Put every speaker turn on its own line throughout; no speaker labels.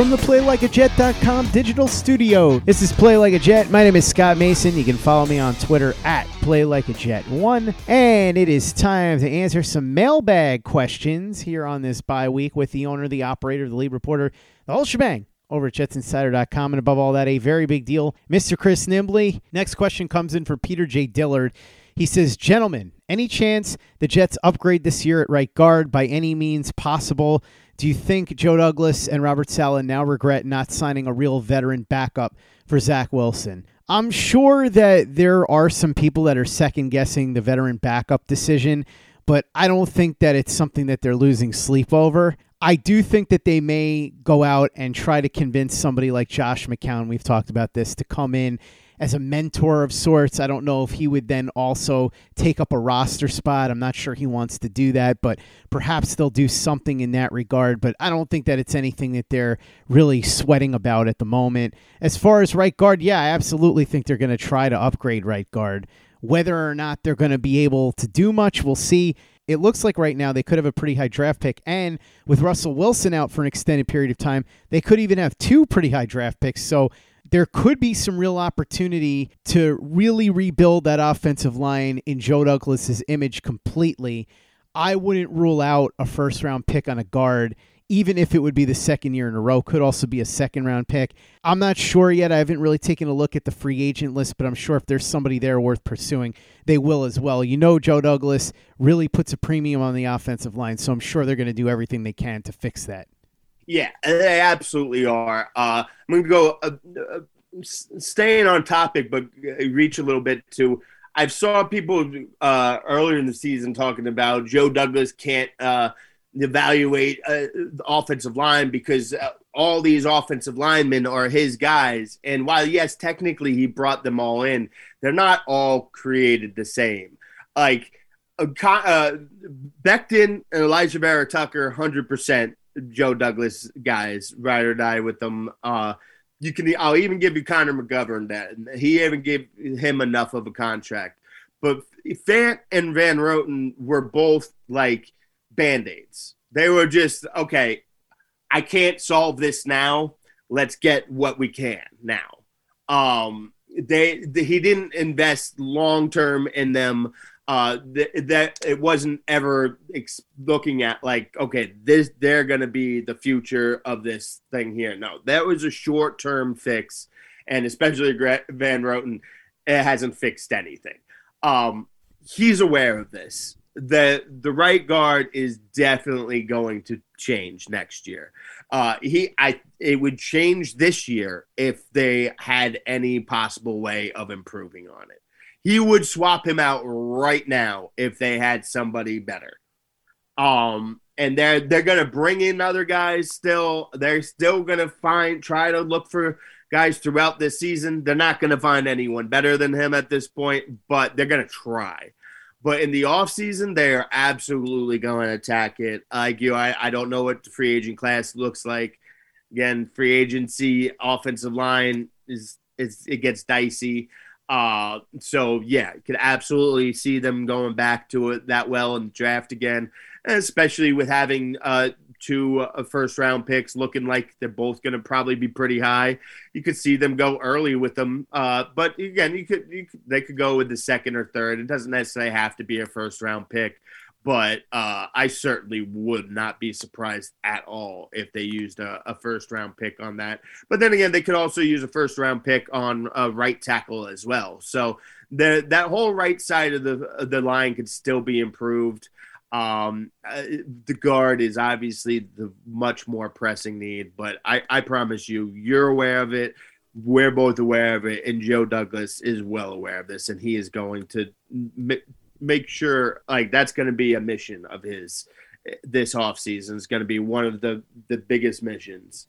From the PlayLikeAJet.com digital studio, this is Play Like a Jet. My name is Scott Mason. You can follow me on Twitter at PlayLikeAJet1. And it is time to answer some mailbag questions here on this bye week with the owner, the operator, the lead reporter, the whole shebang over at jetsinsider.com. And above all that, a very big deal, Mr. Chris Nimbley. Next question comes in for Peter J. Dillard. He says, Gentlemen, any chance the Jets upgrade this year at right guard by any means possible? Do you think Joe Douglas and Robert Saleh now regret not signing a real veteran backup for Zach Wilson? I'm sure that there are some people that are second guessing the veteran backup decision, but I don't think that it's something that they're losing sleep over. I do think that they may go out and try to convince somebody like Josh McCown, we've talked about this, to come in as a mentor of sorts. I don't know if he would then also take up a roster spot. I'm not sure he wants to do that, but perhaps they'll do something in that regard. But I don't think that it's anything that they're really sweating about at the moment. As far as right guard, yeah, I absolutely think they're going to try to upgrade right guard. Whether or not they're going to be able to do much, we'll see. It looks like right now they could have a pretty high draft pick. And with Russell Wilson out for an extended period of time, they could even have two pretty high draft picks. So there could be some real opportunity to really rebuild that offensive line in Joe Douglas's image completely. I wouldn't rule out a first round pick on a guard, even if it would be the second year in a row. Could also be a second round pick. I'm not sure yet. I haven't really taken a look at the free agent list, but I'm sure if there's somebody there worth pursuing, they will as well. You know, Joe Douglas really puts a premium on the offensive line, so I'm sure they're going to do everything they can to fix that.
Yeah, they absolutely are. Uh, I'm going to go uh, uh, staying on topic, but reach a little bit to. I've saw people uh, earlier in the season talking about Joe Douglas can't uh, evaluate uh, the offensive line because all these offensive linemen are his guys. And while yes, technically he brought them all in, they're not all created the same. Like uh, Becton and Alijah Vera-Tucker, hundred percent Joe Douglas guys, ride or die with them. Uh, you can. I'll even give you Connor McGovern that he even gave him enough of a contract. But Fant and Van Roten were both like band aids. They were just okay. I can't solve this now. Let's get what we can now. Um, they, they he didn't invest long term in them. Uh, th- that it wasn't ever ex- looking at like, okay, this they're gonna be the future of this thing here. No, that was a short term fix, and especially Van Roten, it hasn't fixed anything. Um, he's aware of this. the The right guard is definitely going to change next year. Uh, he, I, it would change this year if they had any possible way of improving on it. He would swap him out right now if they had somebody better. Um, and they're they're gonna bring in other guys. Still, they're still gonna find try to look for guys throughout this season. They're not gonna find anyone better than him at this point, but they're gonna try. But in the offseason, they are absolutely going to attack it. Like you, I, I don't know what the free agent class looks like. Again, free agency, offensive line is is it gets dicey. Uh, so yeah, you could absolutely see them going back to it that well in the draft again, especially with having uh, two uh, first round picks looking like they're both going to probably be pretty high. You could see them go early with them. Uh, but again, you could, you could, they could go with the second or third. It doesn't necessarily have to be a first round pick. But uh, I certainly would not be surprised at all if they used a, a, first round pick on that. But then again, they could also use a first round pick on a right tackle as well. So the, that whole right side of the the line could still be improved. Um, uh, the guard is obviously the much more pressing need, but I, I promise you, you're aware of it. We're both aware of it, and Joe Douglas is well aware of this, and he is going to make sure like that's going to be a mission of his eh, this offseason. is going to be one of the the biggest missions.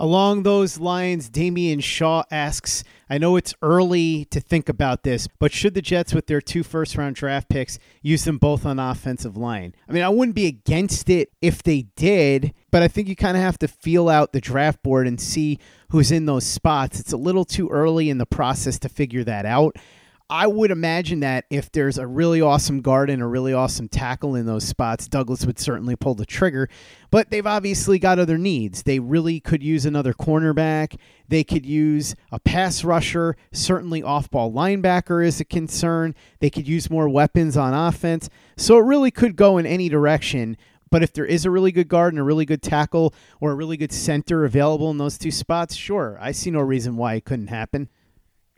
Along those lines, Damian Shaw asks I know it's early to think about this, but should the Jets, with their two first round draft picks, use them both on offensive line? I mean, I wouldn't be against it if they did, but I think you kind of have to feel out the draft board and see who's in those spots. It's a little too early in the process to figure that out. I would imagine that if there's a really awesome guard and a really awesome tackle in those spots, Douglas would certainly pull the trigger. But they've obviously got other needs. They really could use another cornerback. They could use a pass rusher. Certainly, off ball linebacker is a concern. They could use more weapons on offense. So it really could go in any direction. But if there is a really good guard and a really good tackle or a really good center available in those two spots, sure, I see no reason why it couldn't happen.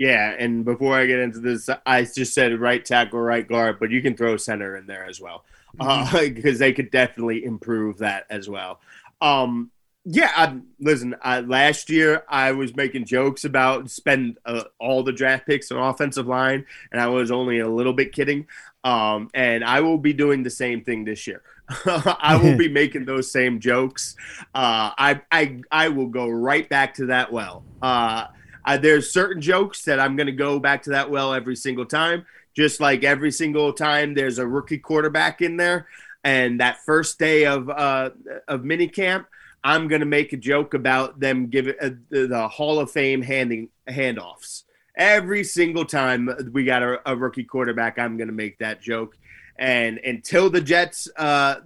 Yeah, and before I get into this, I just said right tackle, right guard, but you can throw center in there as well because mm-hmm. uh, they could definitely improve that as well. Um, yeah, I, listen. I, last year I was making jokes about spend uh, all the draft picks on offensive line, and I was only a little bit kidding. Um, and I will be doing the same thing this year. I will be making those same jokes. Uh, I, I I will go right back to that well. Uh, uh, there's certain jokes that I'm going to go back to that well every single time. Just like every single time there's a rookie quarterback in there, and that first day of uh, of minicamp, I'm going to make a joke about them giving uh, the Hall of Fame handing handoffs. Every single time we got a, a rookie quarterback, I'm going to make that joke. And until the Jets uh,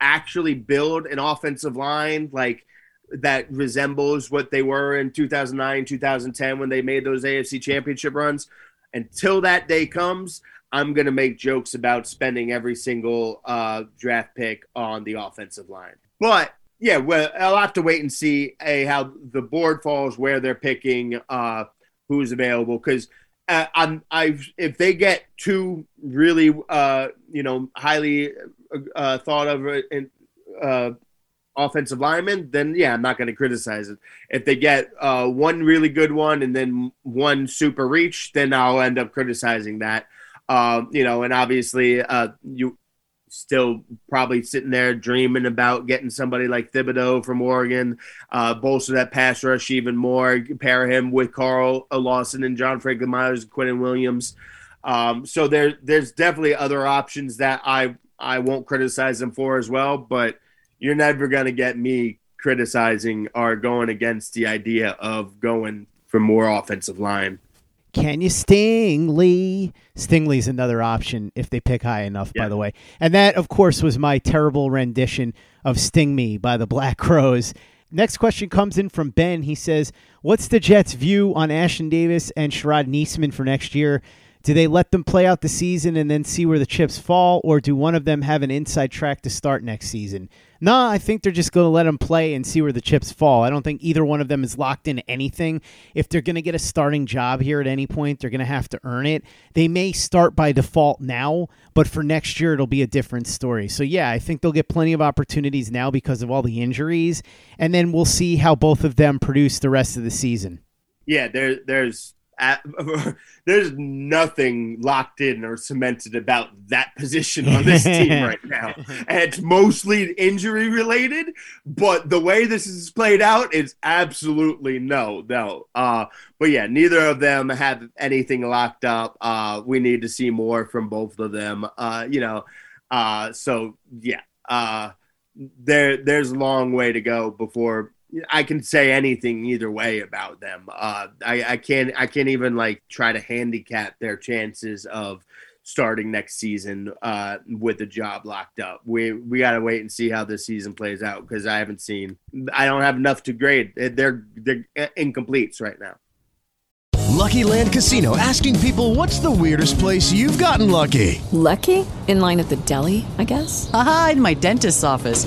actually build an offensive line, like that resembles what they were in 2009, 2010 when they made those AFC championship runs. Until that day comes, I'm going to make jokes about spending every single uh, draft pick on the offensive line. But yeah, well, I'll have to wait and see a, how the board falls, where they're picking, uh, who's available. Because uh, I'm, if they get two really, uh, you know, highly uh, thought of uh, offensive lineman, then yeah, I'm not going to criticize it. If they get uh, one really good one and then one super reach, then I'll end up criticizing that. Um, you know, and obviously, uh, you still probably sitting there dreaming about getting somebody like Thibodeaux from Oregon, uh, bolster that pass rush even more, pair him with Carl Lawson and John Franklin Myers and Quinnen Williams. Um, so there, there's definitely other options that I I won't criticize them for as well, but you're never going to get me criticizing or going against the idea of going for more offensive line.
Can you Stingley? Stingley's another option if they pick high enough, yeah. by the way. And that, of course, was my terrible rendition of Sting Me by the Black Crowes. Next question comes in from Ben. He says, What's the Jets' view on Ashtyn Davis and Sharrod Neasman for next year? Do they let them play out the season and then see where the chips fall, or do one of them have an inside track to start next season? No, I think they're just going to let them play and see where the chips fall. I don't think either one of them is locked in anything. If they're going to get a starting job here at any point, they're going to have to earn it. They may start by default now, but for next year, it'll be a different story. So, yeah, I think they'll get plenty of opportunities now because of all the injuries, and then we'll see how both of them produce the rest of the season.
Yeah, there, there's at, there's nothing locked in or cemented about that position on this team right now. And it's mostly injury related, but the way this is played out is absolutely no, no. Uh, but yeah, neither of them have anything locked up. Uh, we need to see more from both of them. Uh, you know, uh, so yeah, uh, there there's a long way to go before I can say anything either way about them. Uh, I, I can't I can't even like try to handicap their chances of starting next season uh, with a job locked up. We we got to wait and see how this season plays out because I haven't seen. I don't have enough to grade. They're they're incompletes right now.
Lucky Land Casino asking people, "What's the weirdest place you've gotten lucky?"
Lucky in line at the deli, I guess.
Aha, in my dentist's office.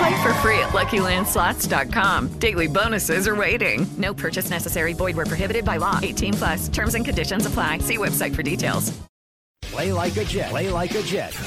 Play for free at LuckyLandSlots.com. Daily bonuses are waiting. No purchase necessary. Void where prohibited by law. 18 plus. Terms and conditions apply. See website for details.
Play like a Jet. Play like a Jet.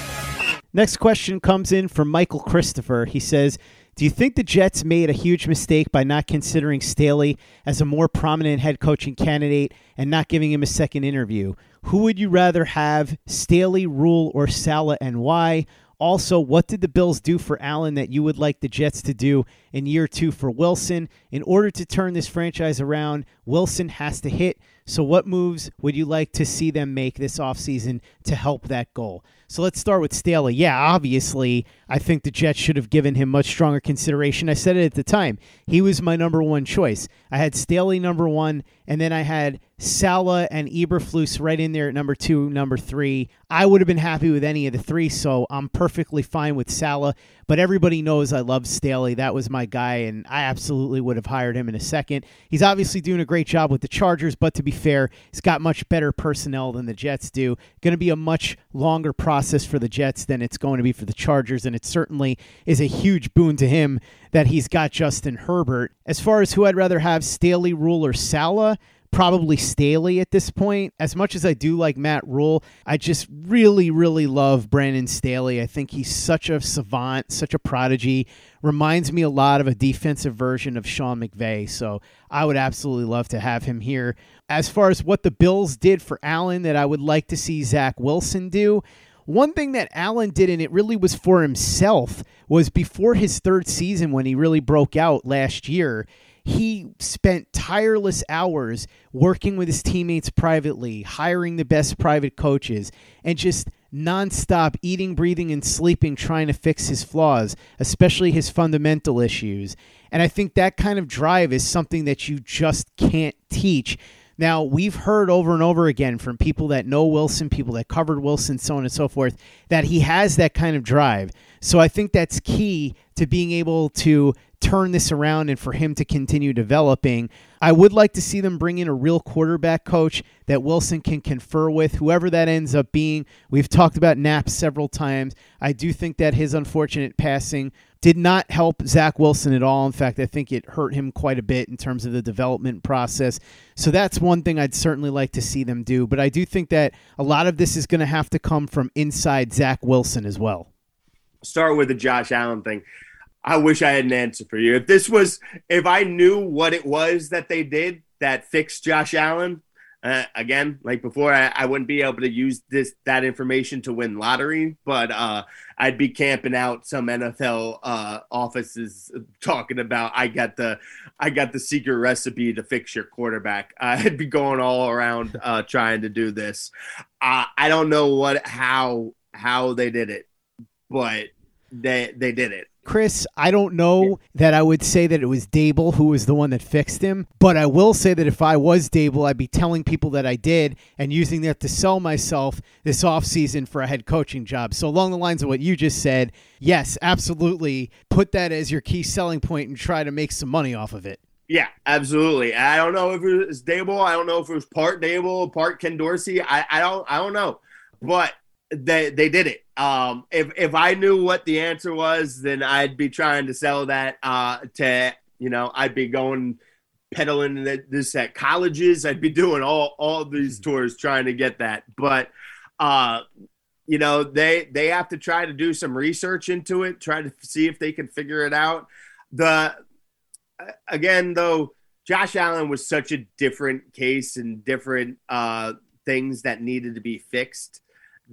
Next question comes in from Michael Christopher. He says, "Do you think the Jets made a huge mistake by not considering Staley as a more prominent head coaching candidate and not giving him a second interview? Who would you rather have, Staley, Rhule, or Saleh, and why?" Also, what did the Bills do for Allen that you would like the Jets to do in year two for Wilson? In order to turn this franchise around, Wilson has to hit. So, what moves would you like to see them make this offseason to help that goal? So, let's start with Staley. Yeah, obviously, I think the Jets should have given him much stronger consideration. I said it at the time. He was my number one choice. I had Staley number one, and then I had Saleh and Eberflus right in there at number two, number three. I would have been happy with any of the three, so I'm perfectly fine with Saleh. But everybody knows I love Staley. That was my guy, and I absolutely would have hired him in a second. He's obviously doing a great job with the Chargers, but to be fair, he's got much better personnel than the Jets do. Going to be a much longer process for the Jets than it's going to be for the Chargers, and it certainly is a huge boon to him that he's got Justin Herbert. As far as who I'd rather have, Staley, Rhule, or Saleh, probably Staley at this point. As much as I do like Matt Rhule, I just really, really love Brandon Staley. I think he's such a savant, such a prodigy. Reminds me a lot of a defensive version of Sean McVay. So I would absolutely love to have him here. As far as what the Bills did for Allen that I would like to see Zach Wilson do, one thing that Allen did, and it really was for himself, was before his third season when he really broke out last year he spent tireless hours working with his teammates privately, hiring the best private coaches, and just nonstop eating, breathing, and sleeping trying to fix his flaws, especially his fundamental issues. And I think that kind of drive is something that you just can't teach. Now, we've heard over and over again from people that know Wilson, people that covered Wilson, so on and so forth, that he has that kind of drive. So I think that's key to being able to turn this around and for him to continue developing. I would like to see them bring in a real quarterback coach that Wilson can confer with, whoever that ends up being. We've talked about Knapp several times. I do think that his unfortunate passing did not help Zach Wilson at all. In fact, I think it hurt him quite a bit in terms of the development process. So that's one thing I'd certainly like to see them do. But I do think that a lot of this is going to have to come from inside Zach Wilson as well.
Start with the Josh Allen thing. I wish I had an answer for you. If this was, if I knew what it was that they did that fixed Josh Allen, uh, again, like before, I, I, wouldn't be able to use this that information to win lottery, but uh, I'd be camping out some NFL uh, offices talking about I got the I got the secret recipe to fix your quarterback. I'd be going all around uh, trying to do this. I don't know what how how they did it, but they they did it.
Chris, I don't know that I would say that it was Daboll who was the one that fixed him, but I will say that if I was Daboll, I'd be telling people that I did and using that to sell myself this offseason for a head coaching job. So, along the lines of what you just said, yes, absolutely. Put that as your key selling point and try to make some money off of it.
Yeah, absolutely. I don't know if it was Daboll. I don't know if it was part Daboll, part Ken Dorsey. I, I don't I don't know. But they they did it. Um, if if I knew what the answer was, then I'd be trying to sell that uh, to you know I'd be going peddling this at colleges. I'd be doing all all these tours trying to get that. But uh, you know they they have to try to do some research into it, try to see if they can figure it out. The again though, Josh Allen was such a different case and different uh, things that needed to be fixed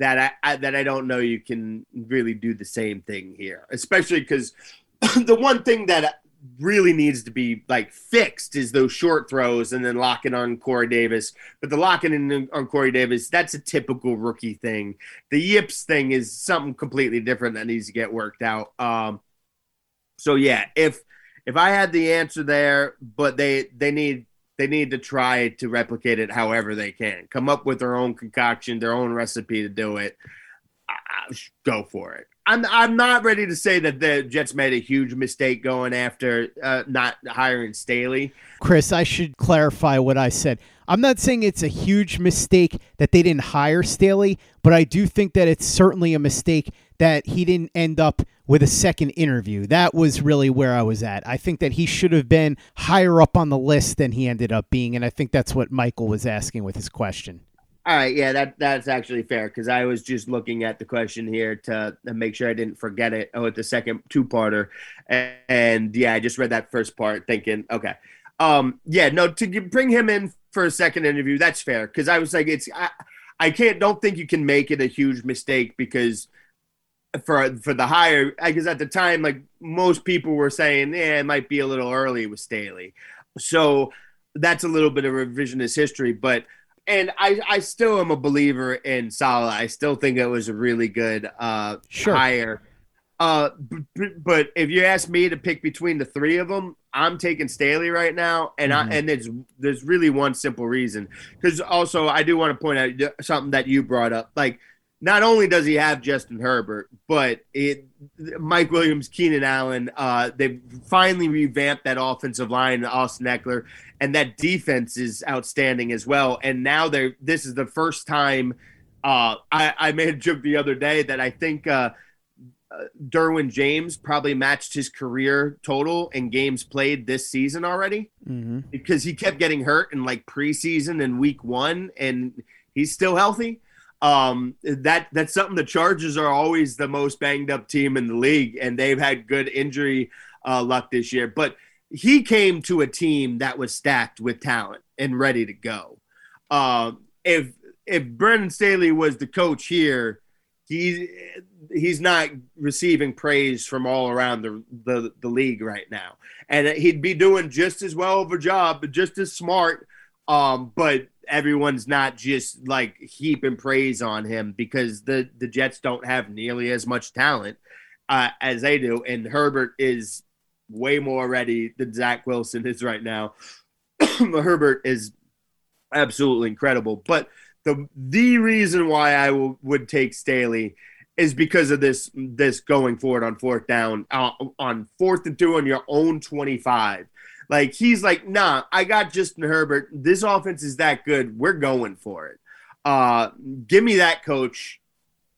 that I, I, that I don't know you can really do the same thing here, especially because the one thing that really needs to be like fixed is those short throws and then locking on Corey Davis. But the locking in on Corey Davis, that's a typical rookie thing. The yips thing is something completely different that needs to get worked out. Um, so yeah, if if I had the answer there, but they they need they need to try to replicate it however they can. Come up with their own concoction, their own recipe to do it. Uh, go for it. I'm I'm not ready to say that the Jets made a huge mistake going after uh, not hiring Staley.
Chris, I should clarify what I said. I'm not saying it's a huge mistake that they didn't hire Staley, but I do think that it's certainly a mistake that he didn't end up with a second interview. That was really where I was at. I think that he should have been higher up on the list than he ended up being, and I think that's what Michael was asking with his question.
All right, yeah, that that's actually fair because I was just looking at the question here to, to make sure I didn't forget it. Oh, it's the second two-parter, and, and, yeah, I just read that first part, thinking, okay, um, yeah, no, to bring him in for a second interview, that's fair because I was like, it's I, I can't, don't think you can make it a huge mistake because for for the hire because at the time like most people were saying yeah it might be a little early with Staley. So that's a little bit of revisionist history but and I I still am a believer in Saleh. I still think it was a really good uh sure. hire uh b- but if you ask me to pick between the three of them I'm taking Staley right now and mm-hmm. I and there's there's really one simple reason because also I do want to point out something that you brought up like not only does he have Justin Herbert, but it Mike Williams, Keenan Allen, uh, they finally revamped that offensive line, Austin Ekeler, and that defense is outstanding as well. And now they're this is the first time uh, I, I made a joke the other day that I think uh, uh, Derwin James probably matched his career total in games played this season already mm-hmm. because he kept getting hurt in like preseason and week one, and he's still healthy um, that that's something the Chargers are always the most banged up team in the league, and they've had good injury uh, luck this year. But he came to a team that was stacked with talent and ready to go. Uh, if if Brandon Staley was the coach here, he's he's not receiving praise from all around the, the the league right now, and he'd be doing just as well of a job, but just as smart. Um, but everyone's not just like heaping praise on him because the the Jets don't have nearly as much talent uh, as they do, and Herbert is way more ready than Zach Wilson is right now. Herbert is absolutely incredible, but the the reason why I w- would take Staley is because of this this going forward on fourth down uh, on fourth and two on your own 25 like he's like nah i got justin herbert. This offense is that good. We're going for it. Uh give me that coach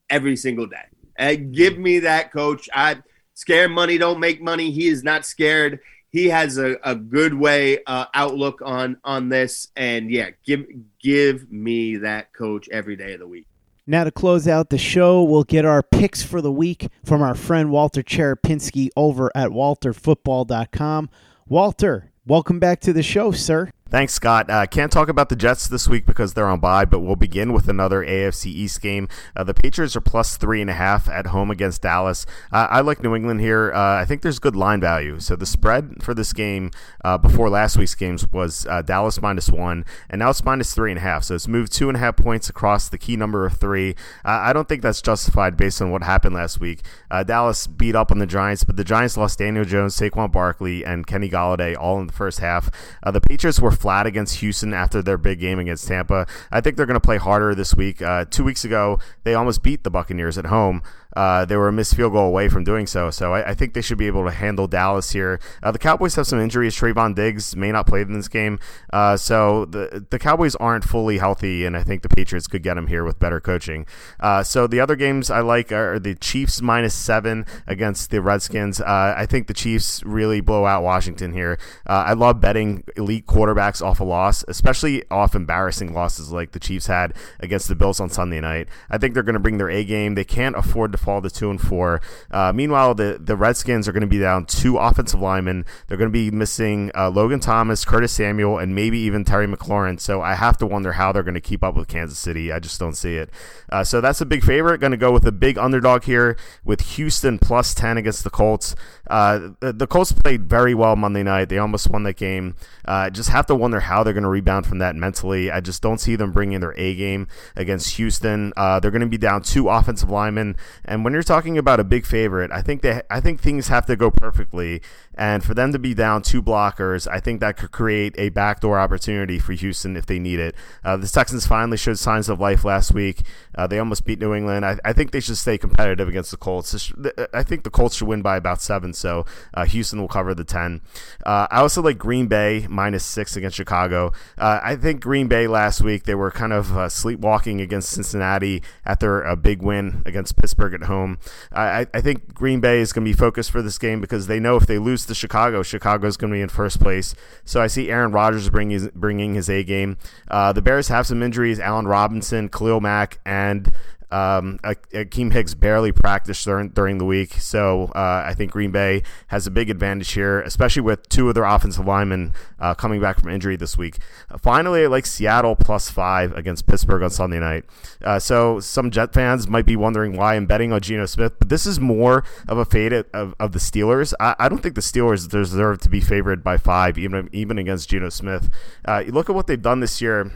every single day. And give me that coach. I scare money don't make money. He is not scared. He has a, a good way uh, outlook on on this. And yeah give give me that coach every day of the week.
Now, to close out the show, we'll get our picks for the week from our friend Walter Cherepinsky over at walterfootball.com. Walter, welcome back to the show, sir.
Thanks, Scott. Uh, can't talk about the Jets this week because they're on bye, but we'll begin with another AFC East game. Uh, the Patriots are plus three and a half at home against Dallas. Uh, I like New England here. Uh, I think there's good line value. So the spread for this game uh, before last week's games was uh, Dallas minus one, and now it's minus three and a half. So it's moved two and a half points across the key number of three. I don't think that's justified based on what happened last week. Dallas beat up on the Giants, but the Giants lost Daniel Jones, Saquon Barkley, and Kenny Golladay all in the first half. the Patriots were flat against Houston after their big game against Tampa. I think they're going to play harder this week. Uh, two weeks ago, they almost beat the Buccaneers at home. Uh, they were a missed field goal away from doing so. So I, I think they should be able to handle Dallas here. Uh, the Cowboys have some injuries. Trevon Diggs may not play in this game. Uh, so the the Cowboys aren't fully healthy, and I think the Patriots could get them here with better coaching. Uh, so the other games I like are the Chiefs minus seven against the Redskins. Uh, I think the Chiefs really blow out Washington here. I love betting elite quarterbacks off a loss, especially off embarrassing losses like the Chiefs had against the Bills on Sunday night. I think they're going to bring their A game. They can't afford to fall to two and four. Uh, meanwhile, the the Redskins are going to be down two offensive linemen. They're going to be missing uh, Logan Thomas, Curtis Samuel, and maybe even Terry McLaurin. So I have to wonder how they're going to keep up with Kansas City. I just don't see it. Uh, so that's a big favorite. Going to go with a big underdog here with Houston plus ten against the Colts. Uh, the, the, Colts played very well Monday night. They almost won that game. Uh, just have to wonder how they're going to rebound from that mentally. I just don't see them bringing their A game against Houston. Uh, they're going to be down two offensive linemen, and when you're talking about a big favorite, I think they, I think things have to go perfectly, and for them to be down two blockers, I think that could create a backdoor opportunity for Houston if they need it. Uh, the Texans finally showed signs of life last week. Uh, they almost beat New England. I, I, think they should stay competitive against the Colts. I think the Colts should win by about seven, so uh, Houston will cover the 10. Uh, I also like Green Bay minus six against Chicago. Uh, I think Green Bay last week, they were kind of uh, sleepwalking against Cincinnati after a big win against Pittsburgh at home. I, I think Green Bay is going to be focused for this game because they know if they lose to Chicago, Chicago is going to be in first place. So I see Aaron Rodgers bringing bringing his A game. Uh, the Bears have some injuries: Allen Robinson, Khalil Mack, and um, Akiem Hicks barely practiced during, during the week, so uh, I think Green Bay has a big advantage here, especially with two of their offensive linemen uh, coming back from injury this week. Uh, finally, I like Seattle plus five against Pittsburgh on Sunday night. Uh, so some Jet fans might be wondering why I'm betting on Geno Smith, but this is more of a fade of, of the Steelers. I, I, don't think the Steelers deserve to be favored by five, even even against Geno Smith. Uh, you look at what they've done this year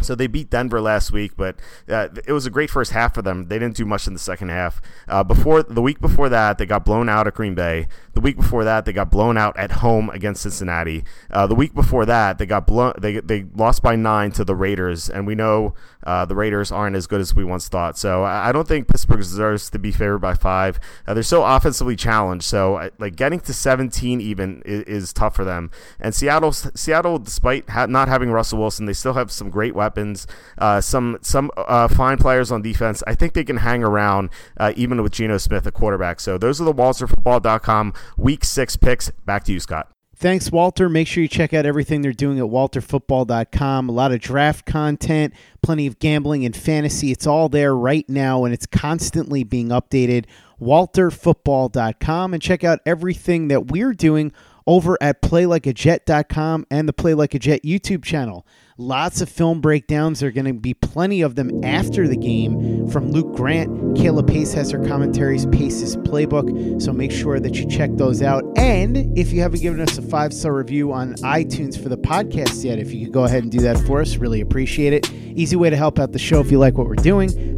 so they beat Denver last week, but uh, it was a great first half for them. They didn't do much in the second half. Uh, before the week before that, they got blown out at Green Bay. The week before that, they got blown out at home against Cincinnati. Uh, the week before that, they got blown. They they lost by nine to the Raiders, and we know uh, the Raiders aren't as good as we once thought. So I don't think Pittsburgh deserves to be favored by five. Uh, they're so offensively challenged, so uh, like getting to 17 even is, is tough for them. And Seattle, Seattle, despite ha- not having Russell Wilson, they still have some great weapons, uh, some some uh, fine players on defense. I think they can hang around uh, even with Geno Smith at quarterback. So those are the WalterFootball.com Week Six picks. Back to you, Scott.
Thanks, Walter. Make sure you check out everything they're doing at walterfootball.com. A lot of draft content, plenty of gambling and fantasy. It's all there right now, and it's constantly being updated. walterfootball.com. And check out everything that we're doing over at playlikeajet.com and the Play Like a Jet YouTube channel. Lots of film breakdowns. There are going to be plenty of them after the game from Luke Grant. Kayla Pace has her commentaries, Pace's playbook. So make sure that you check those out. And if you haven't given us a five star review on iTunes for the podcast yet, if you could go ahead and do that for us, really appreciate it. Easy way to help out the show if you like what we're doing.